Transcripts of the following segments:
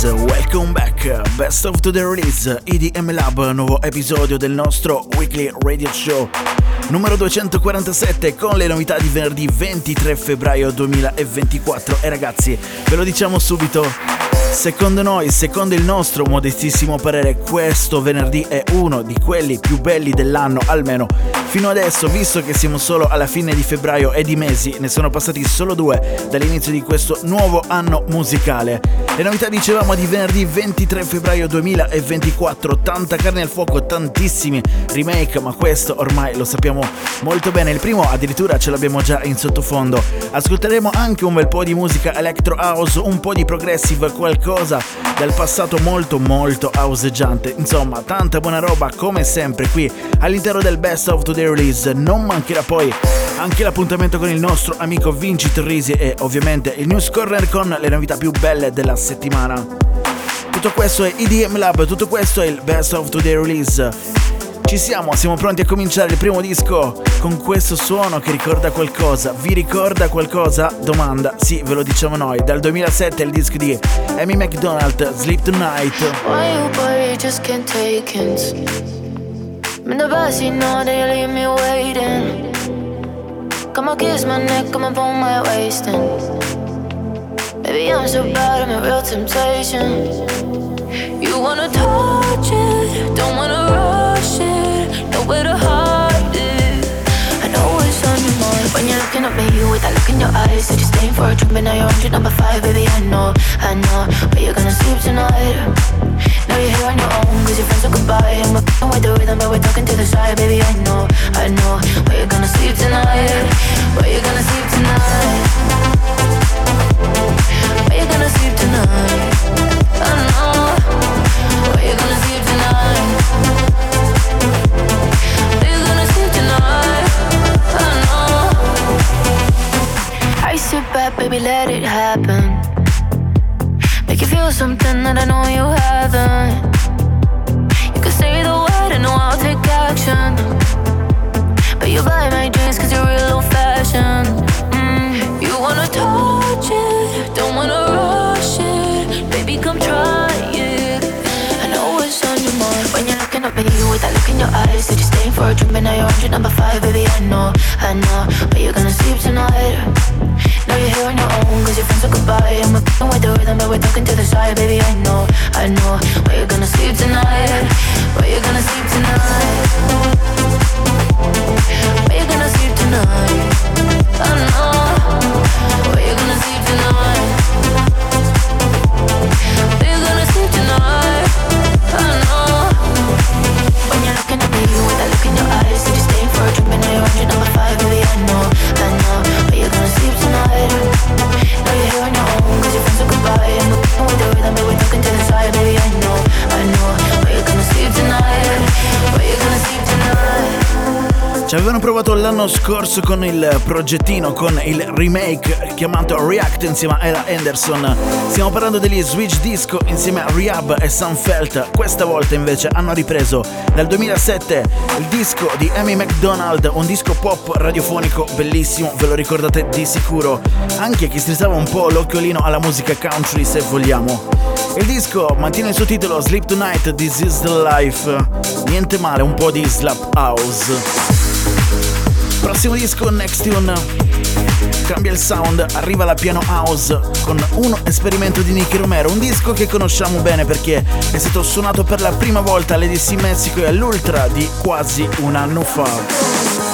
Guys, welcome back. Best of the release, EDM Lab, nuovo episodio del nostro weekly radio show. Numero 247 con le novità di venerdì 23 febbraio 2024. E ragazzi, ve lo diciamo subito, secondo noi, secondo il nostro modestissimo parere, questo venerdì è uno di quelli più belli dell'anno, almeno fino adesso, visto che siamo solo alla fine di febbraio e di mesi, ne sono passati solo due dall'inizio di questo nuovo anno musicale. Le novità dicevamo di venerdì 23 febbraio 2024, tanta carne al fuoco, tantissimi remake, ma questo ormai lo sappiamo molto bene. Il primo addirittura ce l'abbiamo già in sottofondo. Ascolteremo anche un bel po' di musica electro house, un po' di progressive, qualcosa dal passato molto molto houseggiante. Insomma, tanta buona roba come sempre qui all'interno del Best of Today Release. Non mancherà poi anche l'appuntamento con il nostro amico Vinci Terrisi e ovviamente il News Corner con le novità più belle della settimana. Tutto questo è EDM Lab, tutto questo è il Best of Today Release. Ci siamo, siamo pronti a cominciare il primo disco con questo suono che ricorda qualcosa. Vi ricorda qualcosa? Domanda, sì, ve lo diciamo noi. Dal 2007 è il disco di Amy McDonald, Sleep Tonight. Why you worry, just can't take it? I'm in the backseat now, they leave me waiting. Come on, kiss my neck, come on, pull my waist in. Baby, I'm so bad, I'm a real temptation. You wanna touch it, don't wanna rush it, nowhere to hide it. I know it's on your mind when you're looking at me in your eyes. Said you're staying for a drink, but now you're on drink number five, baby. I know, I know, but you're gonna sleep tonight. Now you're here on your own, cause your friends are goodbye. And we're f***ing with the rhythm, but we're talking to the side, baby. I know, I know, but you're gonna sleep tonight. But you're gonna sleep tonight. But you're gonna sleep tonight. I know, but you're gonna sit back, baby, let it happen. Make you feel something that I know you haven't. You can say the word, know I'll take action. But you buy my drinks cause you're real old fashioned. Mm, you wanna touch it, don't wanna rush it. Baby, come try it. I know it's on your mind when you're looking up at me with that look in your eyes. Said you're staying for a drink, but now you're on drink number five, baby. I know, I know, but you're gonna sleep tonight. Now you're here on your own, cause your friends are goodbye. And we're f***ing with the rhythm, but we're talking to the side, baby. I know, I know, but you're gonna sleep tonight. But you're gonna sleep tonight. But you're gonna sleep tonight. I know, l'anno scorso con il progettino, con il remake chiamato React insieme a Ella Anderson. Stiamo parlando degli Switch Disco insieme a Rehab e Sunfelt. Questa volta invece hanno ripreso dal 2007 il disco di Amy McDonald, un disco pop radiofonico bellissimo, ve lo ricordate di sicuro. Anche chi strizzava un po' l'occhiolino alla musica country se vogliamo. Il disco mantiene il suo titolo Sleep Tonight, This is the Life. Niente male, un po' di slap house. Prossimo disco, Next Tune. Cambia il sound, arriva la piano house con un esperimento di Nicky Romero, un disco che conosciamo bene perché è stato suonato per la prima volta all'EDC Messico e all'Ultra di quasi un anno fa.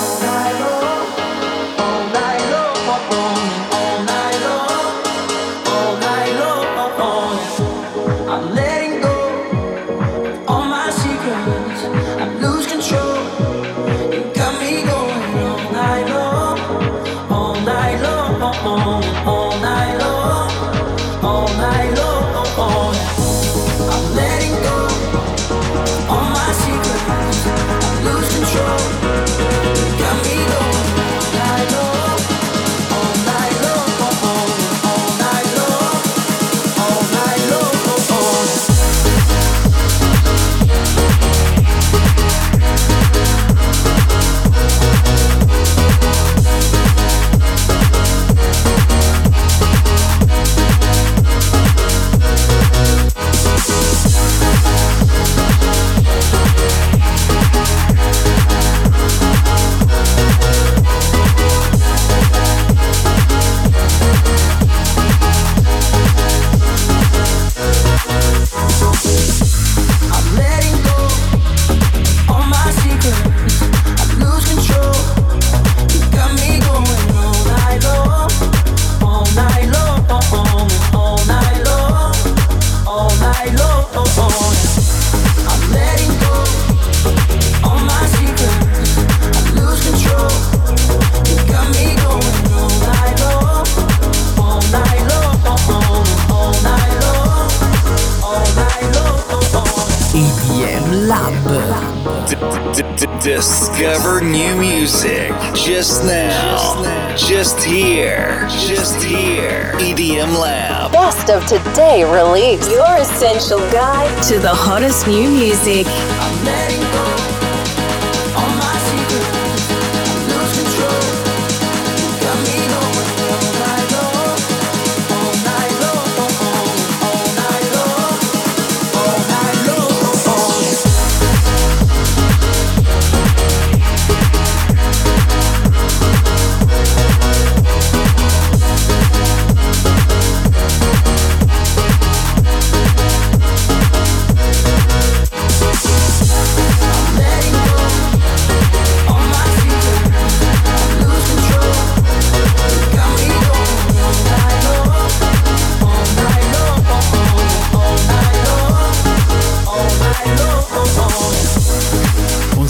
New music.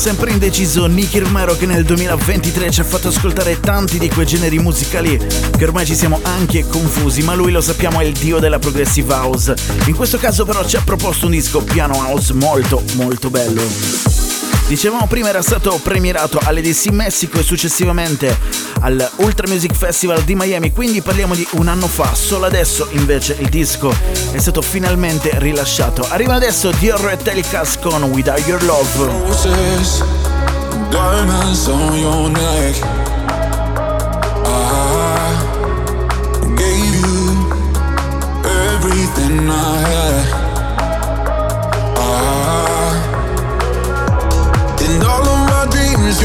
Sempre indeciso Nicky Romero che nel 2023 ci ha fatto ascoltare tanti di quei generi musicali che ormai ci siamo anche confusi, ma lui lo sappiamo è il dio della progressive house. In questo caso però ci ha proposto un disco piano house molto molto bello. Dicevamo prima era stato premierato all'EDC Messico e successivamente al Music Festival di Miami, quindi parliamo di un anno fa, solo adesso invece il disco è stato finalmente rilasciato. Arrivano adesso Dior e Telecast con Without Your Love. roses, diamonds on your neck. I gave you everything I had.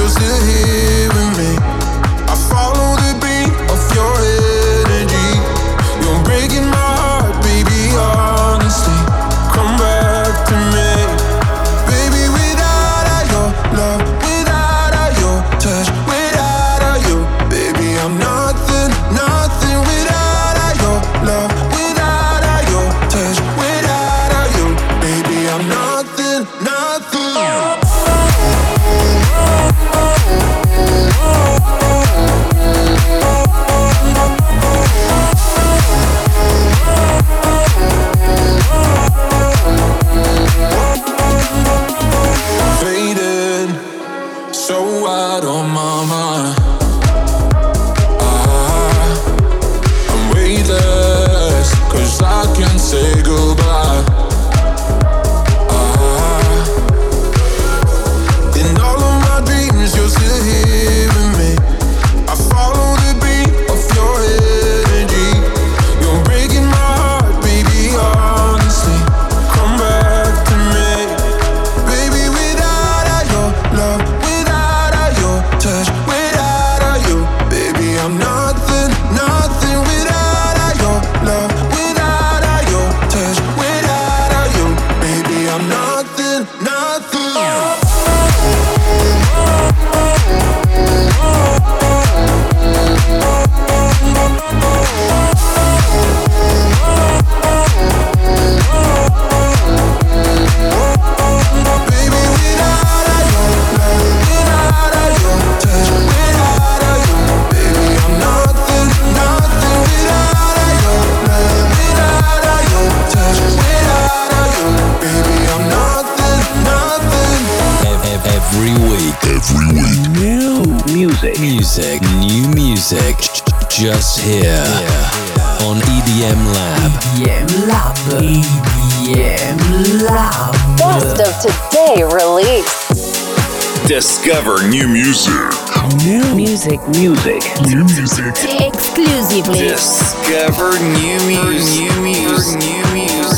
Still here can't say music, new music, just here on EDM Lab. EDM Lab. EDM Lab. Best of today release. Discover new music. New music, music, new music. Exclusively. Discover new music, new music, new music.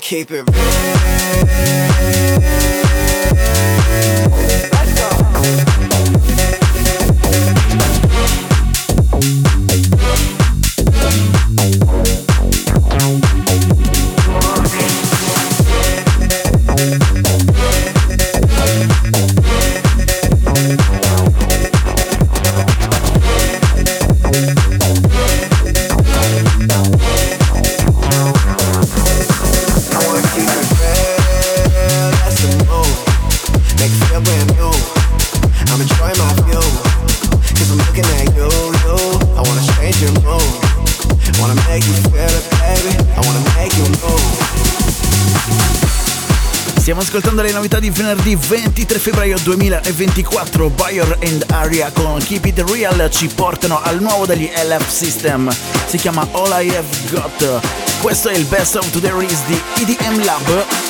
keep it real. ascoltando le novità di venerdì 23 febbraio 2024. Bayer and Aria con Keep It Real ci portano al nuovo degli LF System. Si chiama All I Have Got. Questo è il Best of Today Release di EDM Lab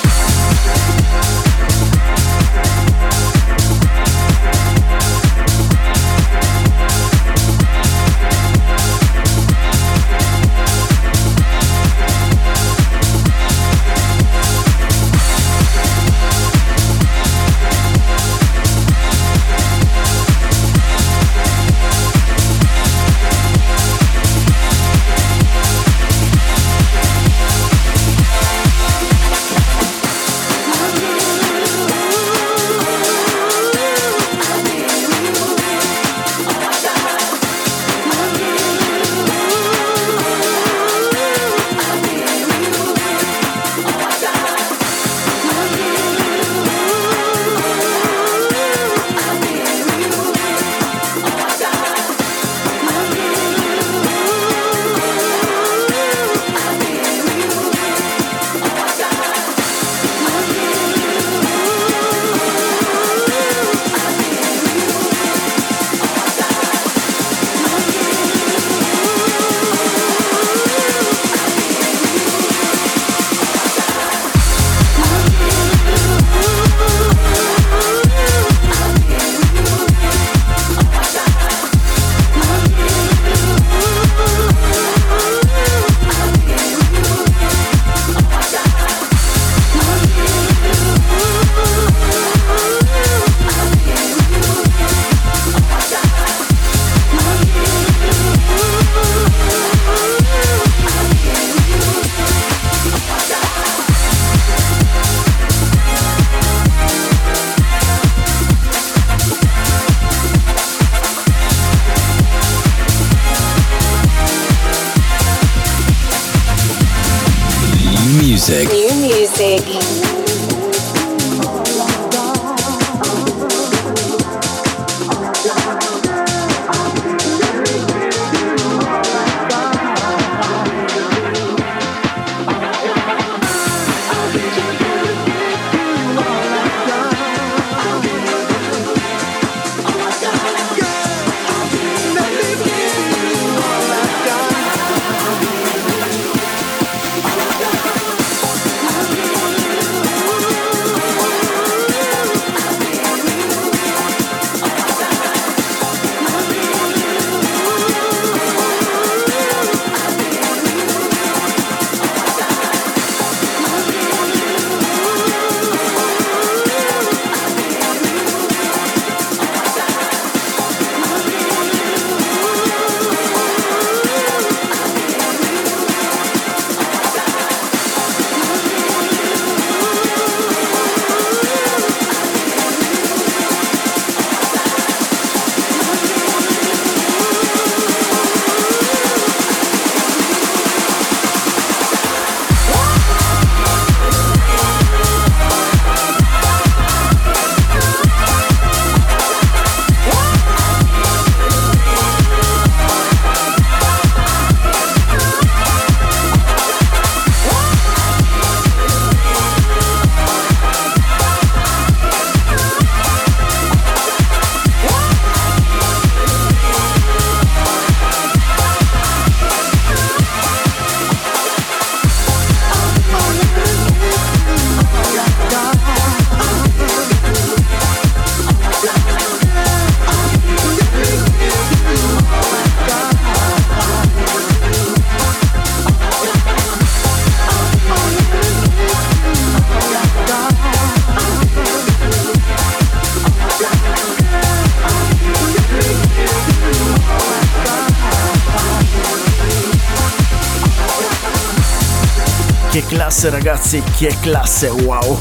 Che classe ragazzi, che classe, wow!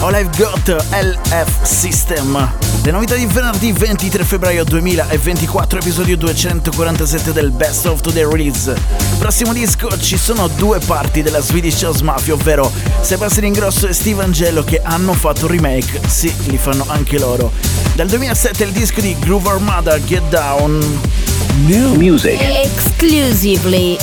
All I've Got LF System. Le novità di venerdì 23 febbraio 2024, episodio 247 del Best of Today Release. Prossimo disco ci sono due parti della Swedish House Mafia, ovvero Sebastian Ingrosso e Steve Angelo che hanno fatto un remake, sì, li fanno anche loro. Dal 2007 il disco di Groove Armada Get Down. New music. Exclusively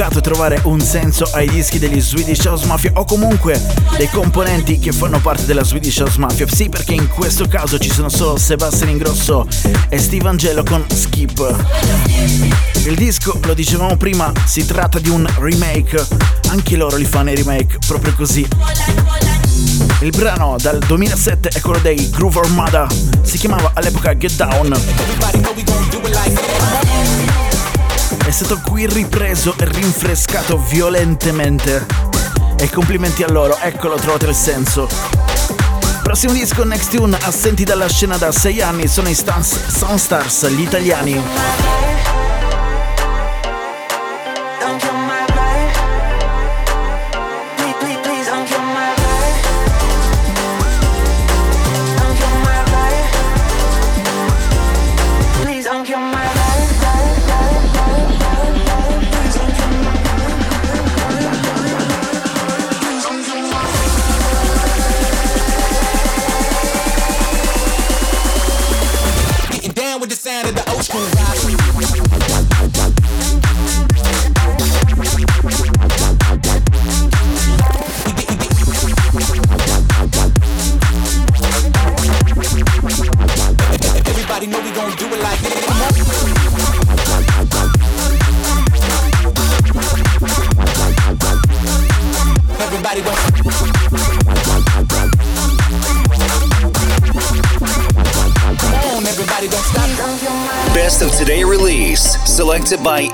complicato trovare un senso ai dischi degli Swedish House Mafia o comunque dei componenti che fanno parte della Swedish House Mafia. Sì, perché in questo caso ci sono solo Sebastian Ingrosso e Steve Angelo con Skip. Il disco, lo dicevamo prima, si tratta di un remake. Anche loro li fanno i remake, proprio così. Il brano dal 2007 è quello dei Groove Armada, si chiamava all'epoca Get Down. È stato qui ripreso e rinfrescato violentemente. E complimenti a loro, eccolo, trovate il senso. Prossimo disco Next Tune, assenti dalla scena da 6 anni, sono i Stans- Soundstars, gli italiani.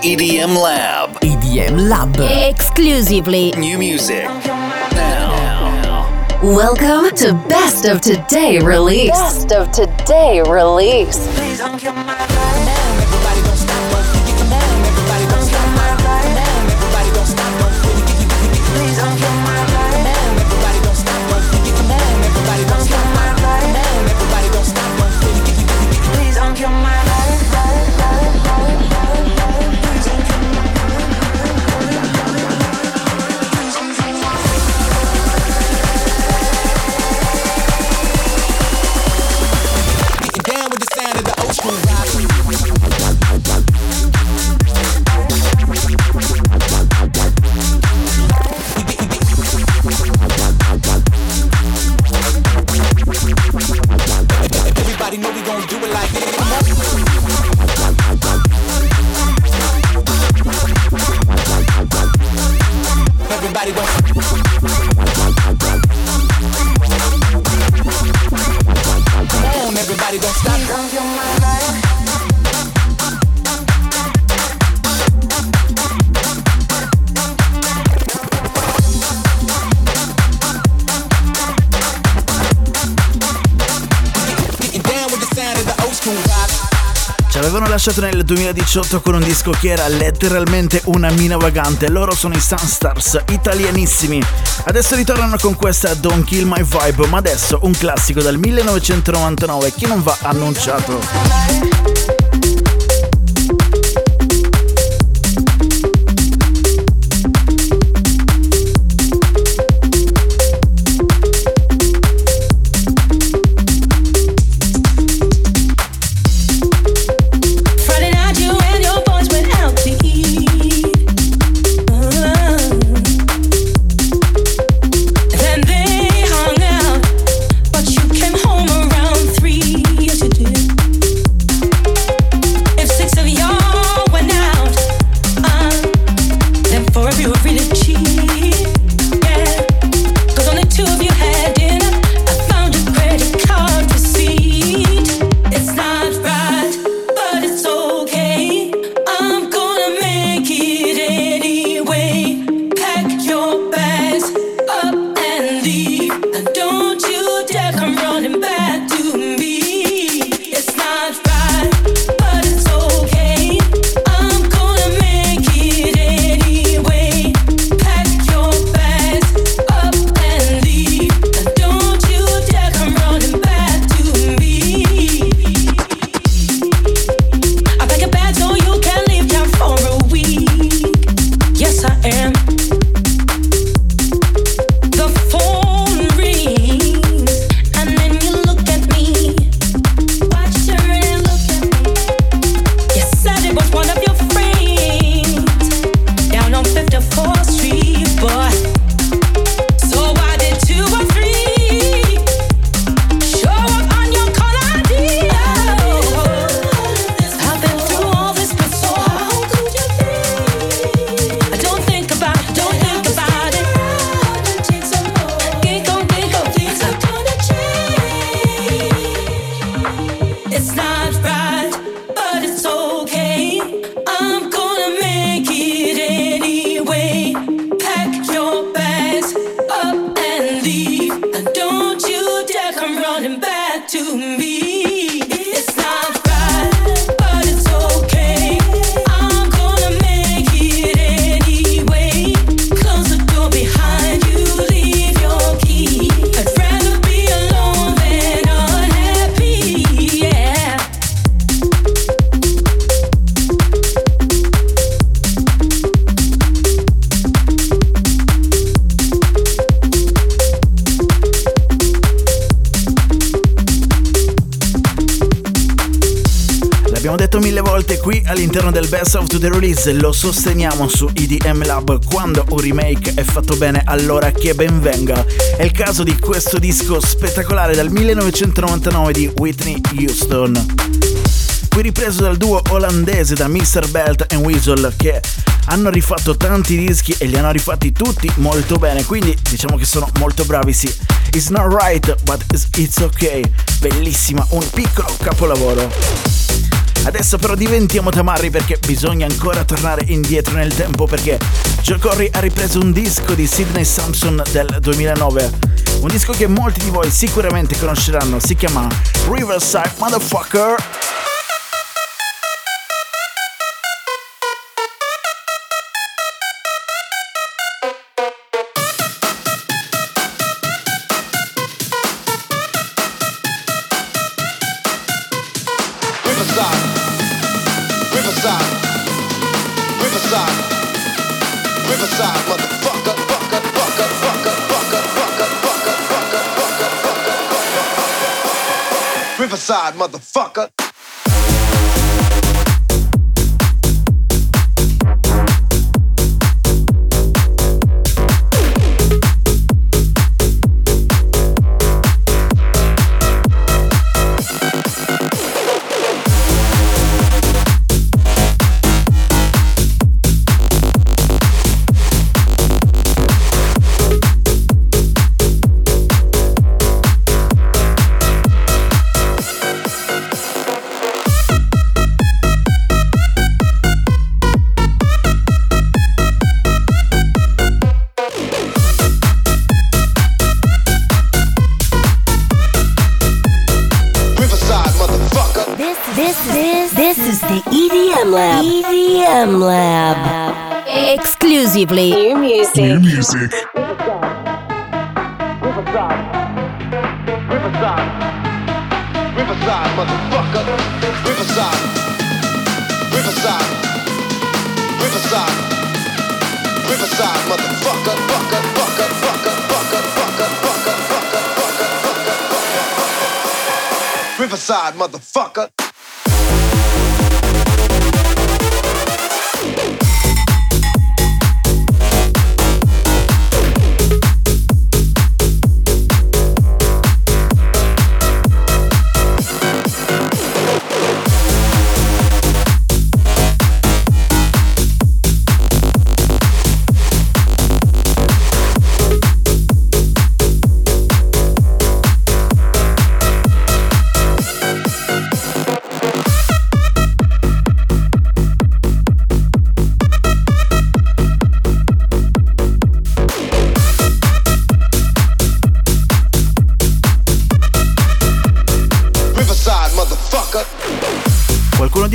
EDM Lab. EDM Lab. Exclusively New music. Now. Welcome to Best of Today release. Best of Today release. 2018 con un disco che era letteralmente una mina vagante. Loro sono i Sunstars, italianissimi. Adesso ritornano con questa Don't Kill My Vibe, ma adesso un classico dal 1999 che non va annunciato. All'interno del Best of the Release, lo sosteniamo su EDM Lab quando un remake è fatto bene allora che ben venga. È il caso di questo disco spettacolare dal 1999 di Whitney Houston. Qui ripreso dal duo olandese da Mr. Belt e Weasel che hanno rifatto tanti dischi e li hanno rifatti tutti molto bene, quindi diciamo che sono molto bravi, sì. It's not right, but it's, it's ok. Bellissima, un piccolo capolavoro. Adesso però diventiamo tamarri perché bisogna ancora tornare indietro nel tempo perché Joe Corey ha ripreso un disco di Sidney Sampson del 2009. Un disco che molti di voi sicuramente conosceranno, si chiama Riverside Motherfucker. motherfucker.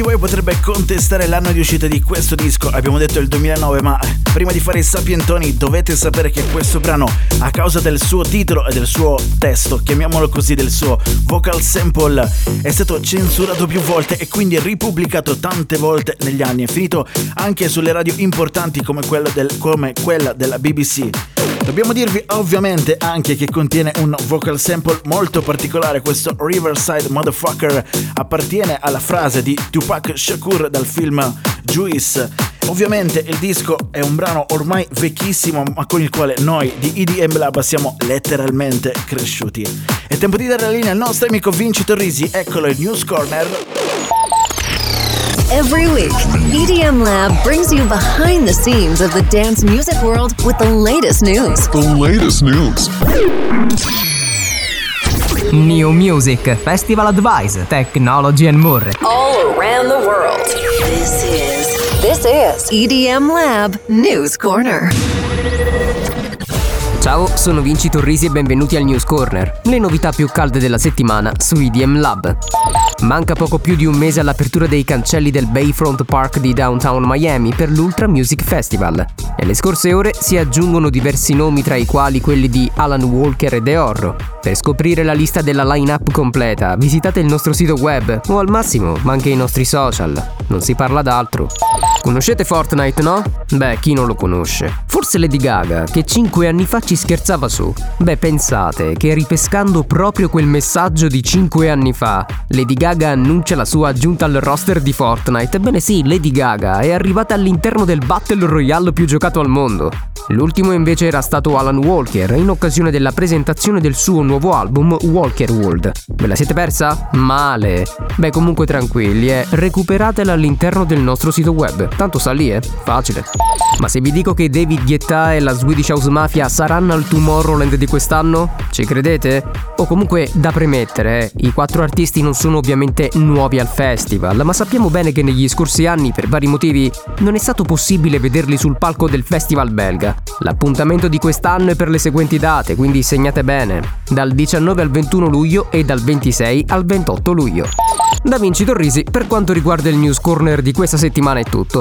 Voi potrebbe contestare l'anno di uscita di questo disco, abbiamo detto il 2009, ma prima di fare i sapientoni dovete sapere che questo brano, a causa del suo titolo e del suo testo, chiamiamolo così, del suo vocal sample, è stato censurato più volte e quindi ripubblicato tante volte negli anni. È finito anche sulle radio importanti come quella, del- come quella della BBC. Dobbiamo dirvi ovviamente anche che contiene un vocal sample molto particolare, questo Riverside Motherfucker appartiene alla frase di Tupac Shakur dal film Juice. Ovviamente il disco è un brano ormai vecchissimo ma con il quale noi di EDM Lab siamo letteralmente cresciuti. È tempo di dare la linea al nostro amico Vinci Torrisi, eccolo il News Corner. Every week, EDM Lab brings you behind the scenes of the dance music world with the latest news. The latest news. New Music, Festival Advice, Technology and more. All around the world. This is this is EDM Lab News Corner. Ciao, sono Vinci Torrisi e benvenuti al News Corner, le novità più calde della settimana su IDM Lab. Manca poco più di un mese all'apertura dei cancelli del Bayfront Park di downtown Miami per l'Ultra Music Festival. Nelle scorse ore si aggiungono diversi nomi tra i quali quelli di Alan Walker e The Horro. Per scoprire la lista della line-up completa visitate il nostro sito web o al massimo ma anche i nostri social. Non si parla d'altro. Conoscete Fortnite, no? Beh, chi non lo conosce? Forse Lady Gaga, che 5 anni fa ci scherzava su. Beh, pensate che ripescando proprio quel messaggio di 5 anni fa, Lady Gaga annuncia la sua aggiunta al roster di Fortnite. Ebbene sì, Lady Gaga è arrivata all'interno del Battle Royale più giocato al mondo. L'ultimo invece era stato Alan Walker in occasione della presentazione del suo nuovo album Walker World. Ve la siete persa? Male. Beh, comunque tranquilli, eh. recuperatela all'interno del nostro sito web. Tanto sta lì, eh. Facile. Ma se vi dico che David Guetta e la Swedish House Mafia saranno al Tomorrowland di quest'anno? Ci credete? O comunque da premettere, eh, i quattro artisti non sono ovviamente nuovi al festival, ma sappiamo bene che negli scorsi anni, per vari motivi, non è stato possibile vederli sul palco del festival belga. L'appuntamento di quest'anno è per le seguenti date, quindi segnate bene. Dal 19 al 21 luglio e dal 26 al 28 luglio. Da Vinci Torrisi, per quanto riguarda il news corner di questa settimana è tutto.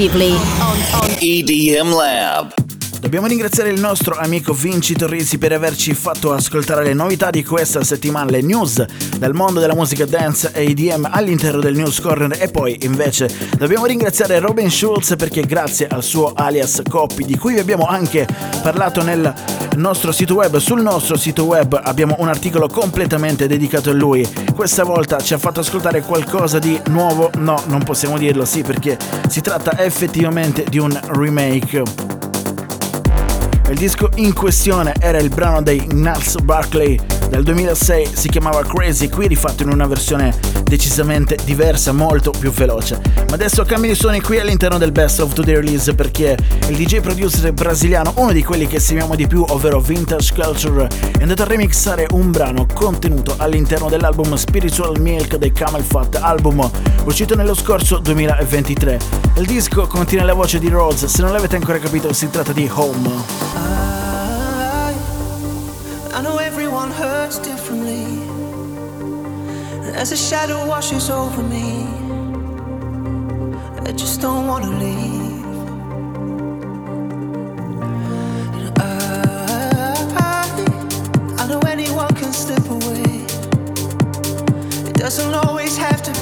Exclusively. EDM Lab. Dobbiamo ringraziare il nostro amico Vinci Torrisi per averci fatto ascoltare le novità di questa settimana, le news del mondo della musica dance e EDM all'interno del News Corner e poi invece dobbiamo ringraziare Robin Schulz perché grazie al suo alias Copy di cui vi abbiamo anche parlato nel nostro sito web, sul nostro sito web abbiamo un articolo completamente dedicato a lui. Questa volta ci ha fatto ascoltare qualcosa di nuovo, no non possiamo dirlo sì perché si tratta effettivamente di un remake. Il disco in questione era il brano dei Nuts Barkley del 2006 si chiamava Crazy, qui rifatto in una versione decisamente diversa, molto più veloce. Ma adesso cambi di suoni qui all'interno del Best of Today Release perché il DJ producer brasiliano, uno di quelli che stimiamo di più, ovvero Vintage Culture, è andato a remixare un brano contenuto all'interno dell'album Spiritual Milk dei Camel Fat, album uscito nello scorso 2023. Il disco contiene la voce di Rhodes, se non l'avete ancora capito si tratta di Home. Everyone hurts differently. And as a shadow washes over me, I just don't wanna leave. And I, I know anyone can slip away. It doesn't always have to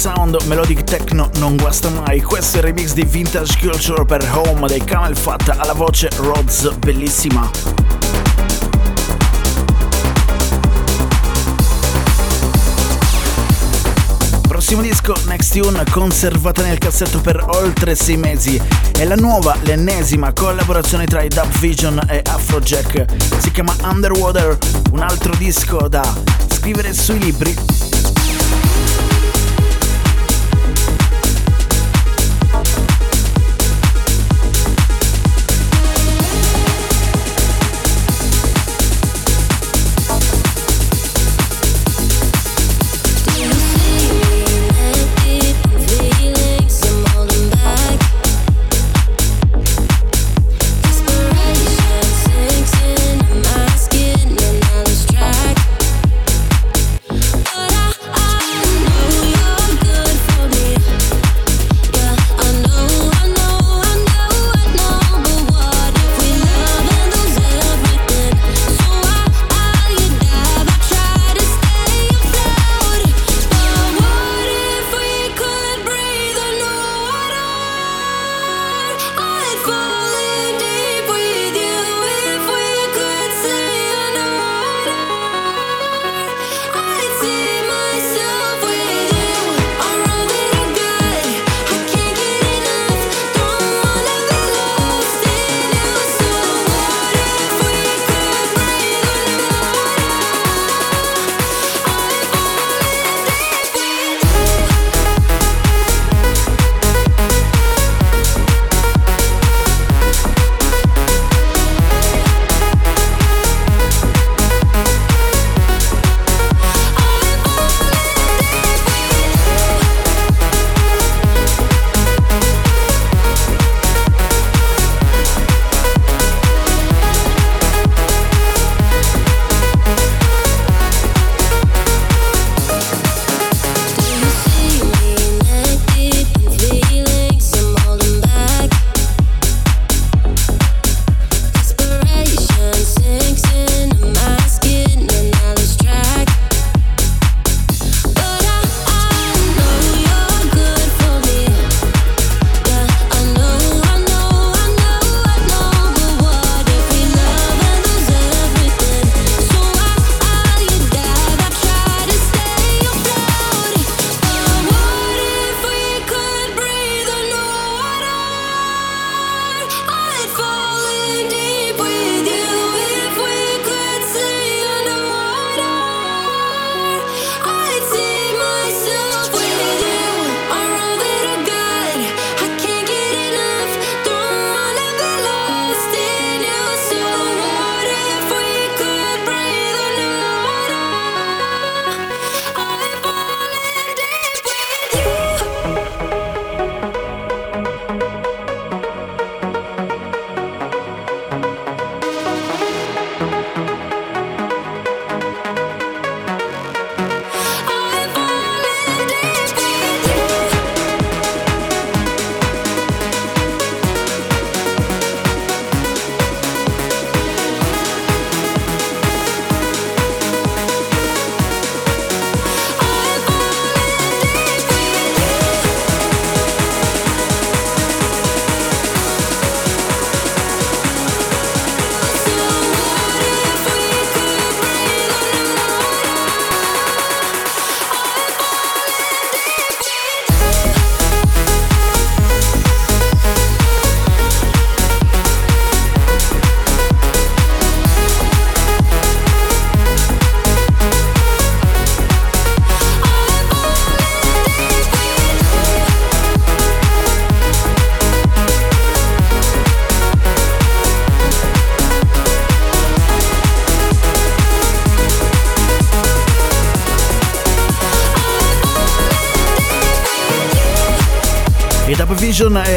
sound melodic techno non guasta mai. Questo è il remix di Vintage Culture per Home dei Camel Fat alla voce Rhodes, bellissima. Prossimo disco, Next Tune, conservata nel cassetto per oltre 6 mesi. È la nuova, l'ennesima collaborazione tra i Dub Vision e Afrojack. Si chiama Underwater, un altro disco da scrivere sui libri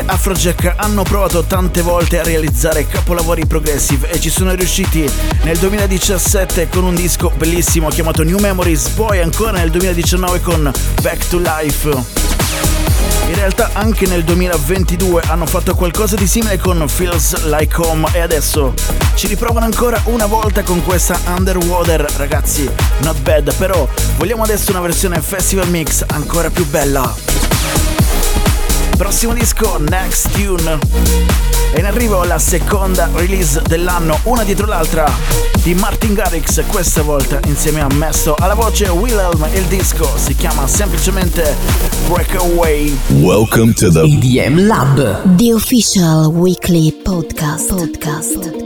Afrojack hanno provato tante volte a realizzare capolavori progressive e ci sono riusciti nel 2017 con un disco bellissimo chiamato New Memories, poi ancora nel 2019 con Back to Life. In realtà anche nel 2022 hanno fatto qualcosa di simile con Feels Like Home e adesso ci riprovano ancora una volta con questa Underwater, ragazzi, not bad, però vogliamo adesso una versione festival mix ancora più bella. Prossimo disco, Next Tune. E in arrivo la seconda release dell'anno, una dietro l'altra, di Martin Garrix, questa volta insieme a Messo alla voce Wilhelm. Il disco si chiama semplicemente Breakaway. Welcome to the EDM Lab. The official weekly podcast. Podcast.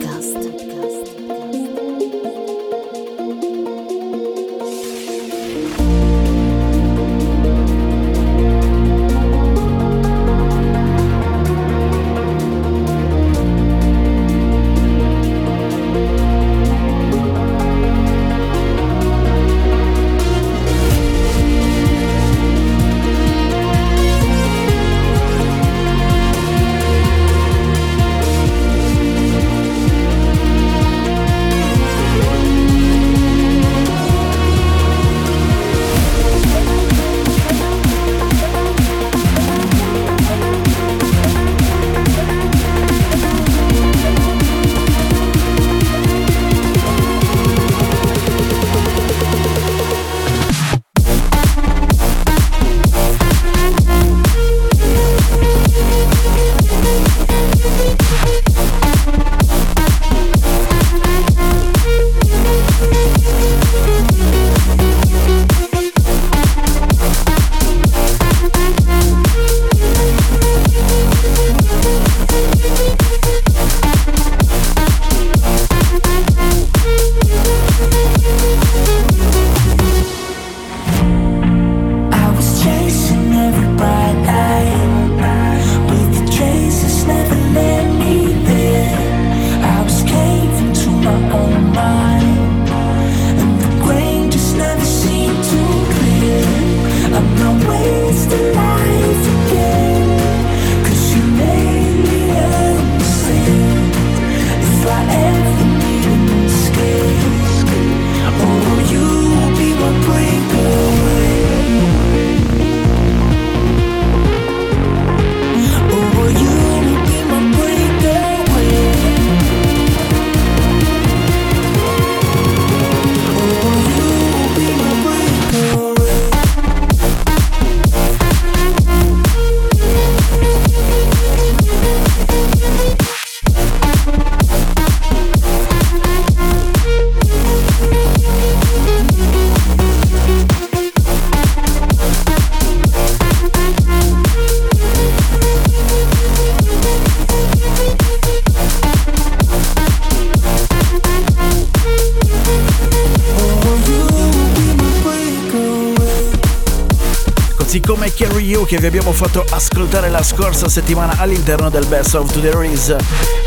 Come Carry You che vi abbiamo fatto ascoltare la scorsa settimana all'interno del Best of the Release.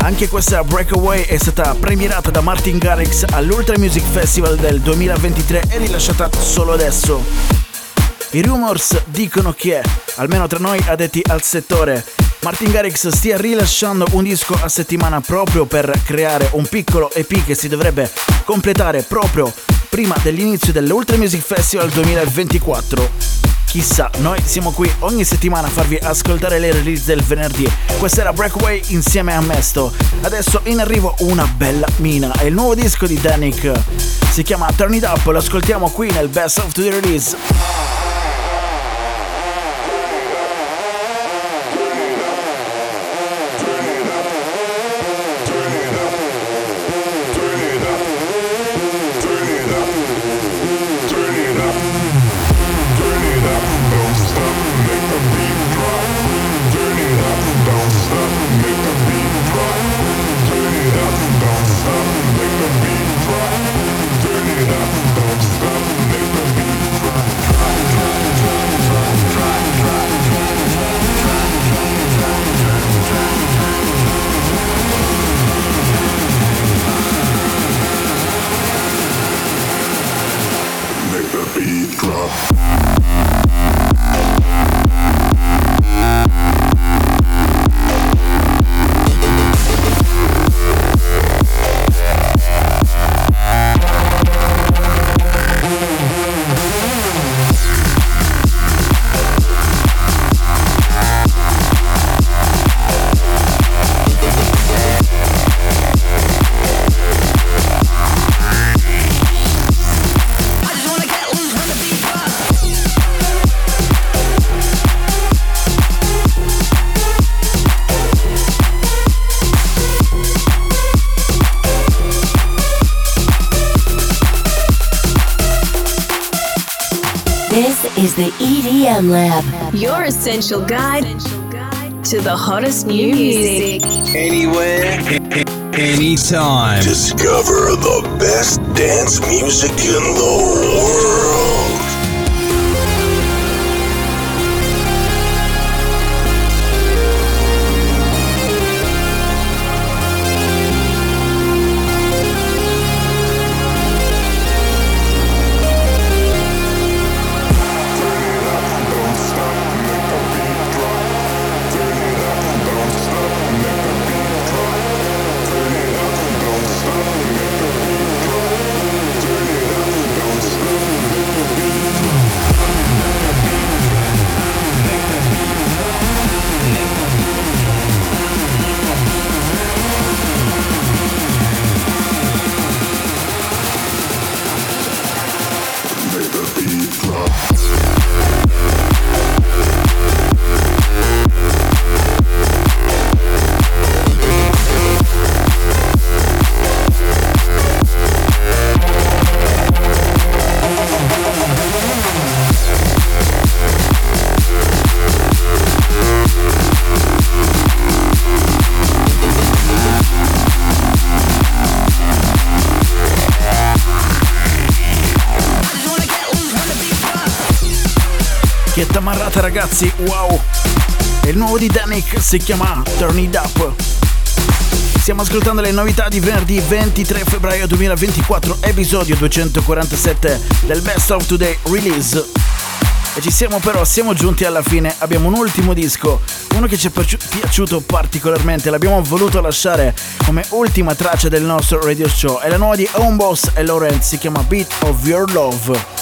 Anche questa Breakaway è stata premierata da Martin Garrix all'Ultra Music Festival del 2023 e rilasciata solo adesso. I rumors dicono che, almeno tra noi addetti al settore, Martin Garrix stia rilasciando un disco a settimana proprio per creare un piccolo EP che si dovrebbe completare proprio prima dell'inizio dell'Ultra Music Festival 2024. Chissà, noi siamo qui ogni settimana a farvi ascoltare le release del venerdì. Questa era Breakaway insieme a Mesto. Adesso in arrivo una bella mina. È il nuovo disco di Danik. Si chiama Turn It Up, lo ascoltiamo qui nel Best of the Release. Beat drop. Your essential guide to the hottest new music. Anywhere, anytime. Discover the best dance music in the world. Ragazzi, wow! E il nuovo di Danik si chiama Turn It Up. Stiamo ascoltando le novità di venerdì 23 febbraio 2024, episodio 247 del Best of Today release. E ci siamo però, siamo giunti alla fine, abbiamo un ultimo disco, uno che ci è piaci- piaciuto particolarmente, l'abbiamo voluto lasciare come ultima traccia del nostro radio show, è la nuova di Home Boss e Laurent, si chiama Beat of Your Love.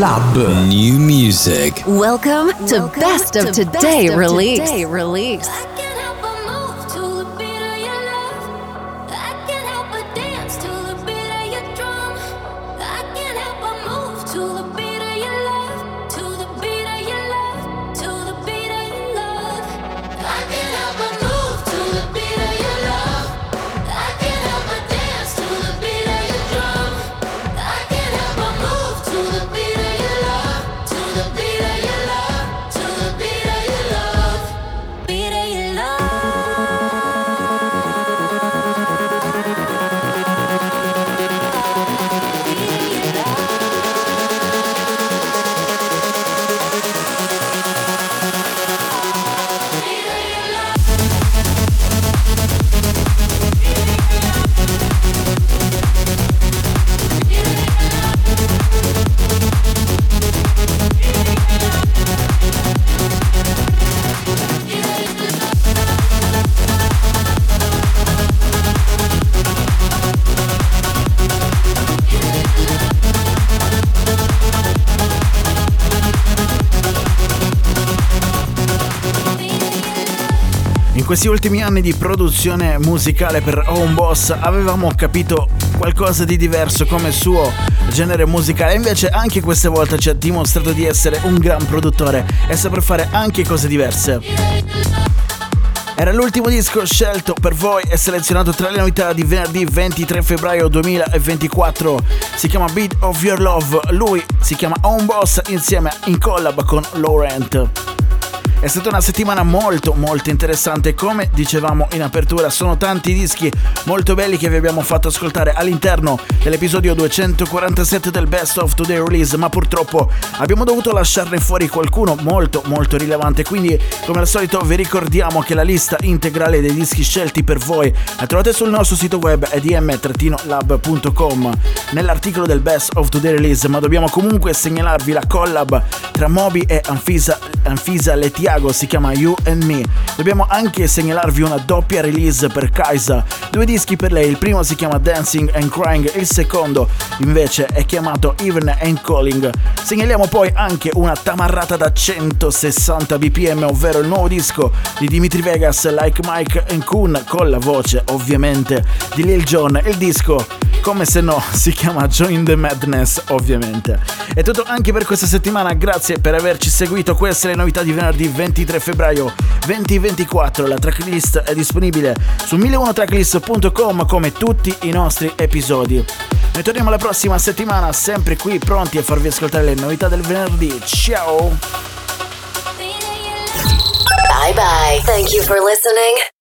EDM Lab. New music. Welcome to Best of Today Best of Release. Today Release. In questi ultimi anni di produzione musicale per Home Boss avevamo capito qualcosa di diverso come suo genere musicale, invece anche questa volta ci ha dimostrato di essere un gran produttore e saper fare anche cose diverse. Era l'ultimo disco scelto per voi e selezionato tra le novità di venerdì 23 febbraio 2024. Si chiama Beat of Your Love, lui si chiama Home Boss insieme in collab con Laurent. È stata una settimana molto molto interessante, come dicevamo in apertura, sono tanti dischi molto belli che vi abbiamo fatto ascoltare all'interno dell'episodio 247 del Best of Today Release, ma purtroppo abbiamo dovuto lasciarne fuori qualcuno molto molto rilevante, quindi come al solito vi ricordiamo che la lista integrale dei dischi scelti per voi la trovate sul nostro sito web edm-lab.com nell'articolo del Best of Today Release, ma dobbiamo comunque segnalarvi la collab tra Moby e Anfisa, Anfisa Letiago, si chiama You and Me. Dobbiamo anche segnalarvi una doppia release per Kaisa, due dischi per lei, il primo si chiama Dancing and Crying, il secondo invece è chiamato Even and Calling. Segnaliamo poi anche una tamarrata da 160 bpm, ovvero il nuovo disco di Dimitri Vegas, Like Mike and Kun, con la voce ovviamente di Lil Jon. Il disco, come se no, si chiama Join the Madness, ovviamente. È tutto anche per questa settimana, grazie per averci seguito, queste le novità di venerdì 23 febbraio 2024. La tracklist è disponibile su 1001tracklist.com come tutti i nostri episodi. Noi torniamo la prossima settimana, sempre qui pronti a farvi ascoltare le novità del venerdì. Ciao! Bye bye. Thank you for listening.